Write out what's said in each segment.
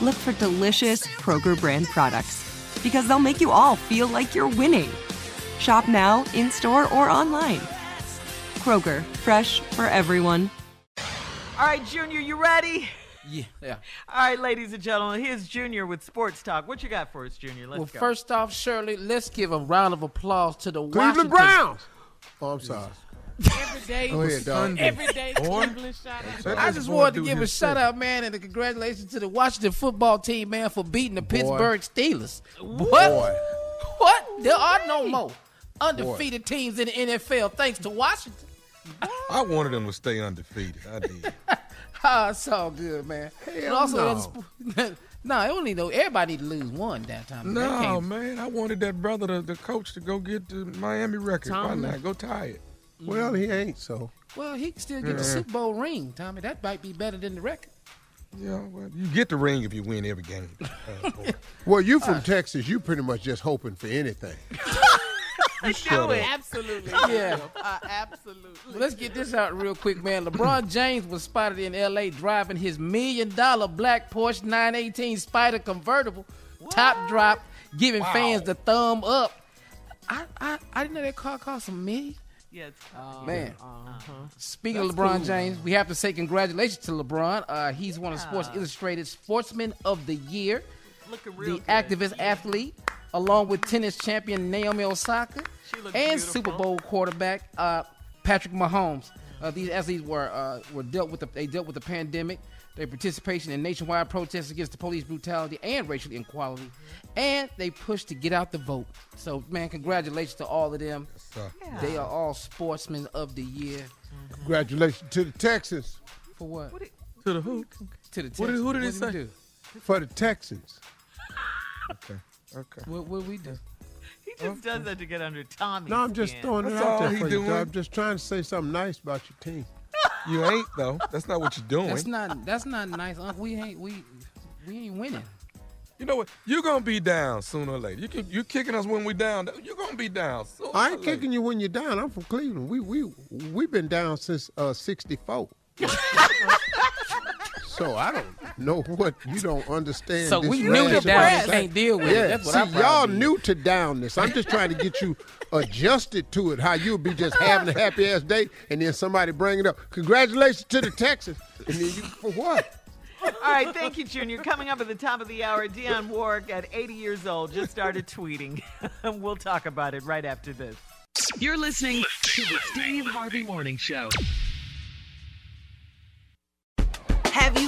look for delicious Kroger brand products because they'll make you all feel like you're winning. Shop now, in store, or online. Kroger, fresh for everyone. All right, Junior, you ready? Yeah, yeah. All right, ladies and gentlemen, here's Junior with Sports Talk. What you got for us, Junior? Let's well, go. first off, Shirley, let's give a round of applause to the Cleveland Washington- Browns. Oh, I'm sorry. Every day, Go ahead, dog. every day, Boy. Cleveland shout out. That I is just boy wanted to doing give a his shout thing. out, man, and a congratulations to the Washington football team, man, for beating the Boy. Pittsburgh Steelers. What? Boy. What? There are no more undefeated teams in the NFL thanks to Washington. I wanted them to stay undefeated. I did. Ah, it's all good, man. But Hell also, no. that's- no, it only know everybody need to lose one that time. They No, can't- man. I wanted that brother, the, the coach, to go get the Miami record. Why Tomlin. not? Go tie it. Well, he ain't so. Well, he can still get the Yeah. Super Bowl ring, Tommy. That might be better than the record. Yeah, well, you get the ring if you win every game. Uh. Well, you from Texas. You pretty much just hoping for anything. You shut up. Absolutely. Yeah. absolutely. Well, let's get this out real quick, man. LeBron James was spotted in L.A. driving his million-dollar black Porsche 918 Spyder convertible, top drop, giving fans the thumb up. I, I I didn't know that car cost a million. Yeah, it's, Man. Uh-huh. Speaking That's of LeBron cool. James, we have to say congratulations to LeBron. Uh, he's one of Sports Illustrated Sportsman of the Year, Looking real the good. activist athlete, along with tennis champion Naomi Osaka and beautiful. Super Bowl quarterback uh, Patrick Mahomes. Uh, these athletes were uh, were dealt with the, they dealt with the pandemic, their participation in nationwide protests against the police brutality and racial inequality, and they pushed to get out the vote. So, man, congratulations to all of them. sir. They are all sportsmen of the year. Congratulations to the Texans. For what? To the who? To the What did- who did Texans. it say? do? For the Texans. Okay. Okay. What what we do? He just does that to get under Tommy's No, I'm just skin. throwing it That's out there for you. I'm just trying to say something nice about your team. You ain't though. That's not what you're doing. That's not that's not nice, Uncle. We ain't we we ain't winning. You know what? You're gonna be down sooner or later. You can, you're kicking us when we're down. You're gonna be down. Sooner I or ain't later. kicking you when you're down. I'm from Cleveland. We we we've been down since uh, '64. So I don't know what you don't understand. So this we knew rash that down about can't deal with it. yeah. That's what See, I'm y'all of new to downness. I'm just trying to get you adjusted to it. How you'll be just having a happy ass day, and then somebody bring it up. Congratulations to the Texans, and then you for what? All right, thank you, Junior. Coming up at the top of the hour, Dionne Warwick at 80 years old just started tweeting. we'll talk about it right after this. You're listening to the Steve Harvey Morning Show. Have you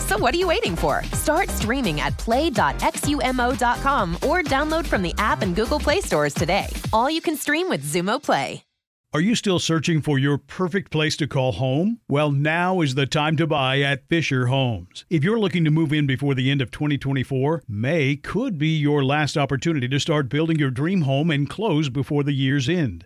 So what are you waiting for? Start streaming at play.xumo.com or download from the app and Google Play stores today. All you can stream with Xumo Play. Are you still searching for your perfect place to call home? Well, now is the time to buy at Fischer Homes. If you're looking to move in before the end of 2024, May could be your last opportunity to start building your dream home and close before the year's end.